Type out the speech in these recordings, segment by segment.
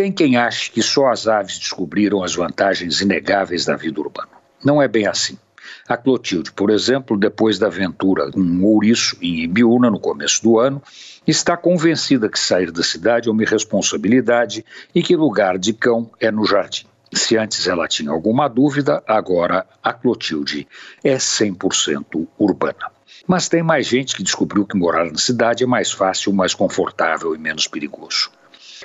Tem quem ache que só as aves descobriram as vantagens inegáveis da vida urbana. Não é bem assim. A Clotilde, por exemplo, depois da aventura com um ouriço em Ibiúna no começo do ano, está convencida que sair da cidade é uma irresponsabilidade e que lugar de cão é no jardim. Se antes ela tinha alguma dúvida, agora a Clotilde é 100% urbana. Mas tem mais gente que descobriu que morar na cidade é mais fácil, mais confortável e menos perigoso.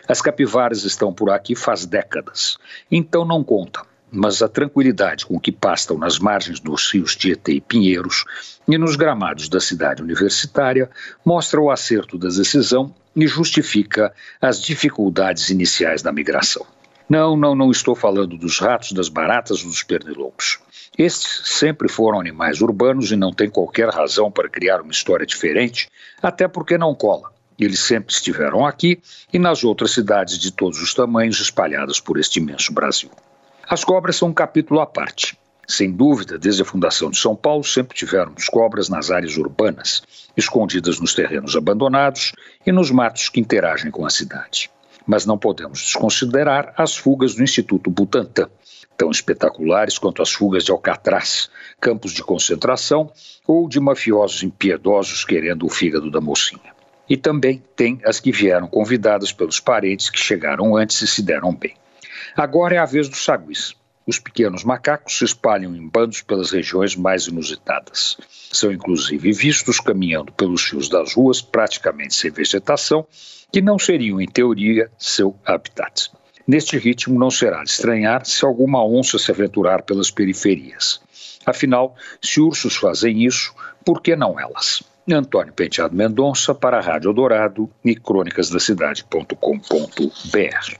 As capivaras estão por aqui faz décadas, então não conta. Mas a tranquilidade com que pastam nas margens dos rios Tietê e Pinheiros e nos gramados da cidade universitária mostra o acerto da decisão e justifica as dificuldades iniciais da migração. Não, não, não estou falando dos ratos, das baratas ou dos pernilongos. Estes sempre foram animais urbanos e não tem qualquer razão para criar uma história diferente, até porque não cola. Eles sempre estiveram aqui e nas outras cidades de todos os tamanhos espalhadas por este imenso Brasil. As cobras são um capítulo à parte. Sem dúvida, desde a fundação de São Paulo, sempre tivemos cobras nas áreas urbanas, escondidas nos terrenos abandonados e nos matos que interagem com a cidade. Mas não podemos desconsiderar as fugas do Instituto Butantan, tão espetaculares quanto as fugas de Alcatraz, campos de concentração ou de mafiosos impiedosos querendo o fígado da mocinha. E também tem as que vieram convidadas pelos parentes que chegaram antes e se deram bem. Agora é a vez dos saguis. Os pequenos macacos se espalham em bandos pelas regiões mais inusitadas. São inclusive vistos caminhando pelos fios das ruas, praticamente sem vegetação, que não seriam, em teoria, seu habitat. Neste ritmo, não será de estranhar se alguma onça se aventurar pelas periferias. Afinal, se ursos fazem isso, por que não elas? Antônio Penteado Mendonça para a Rádio Dourado e crônicasdacidade.com.br.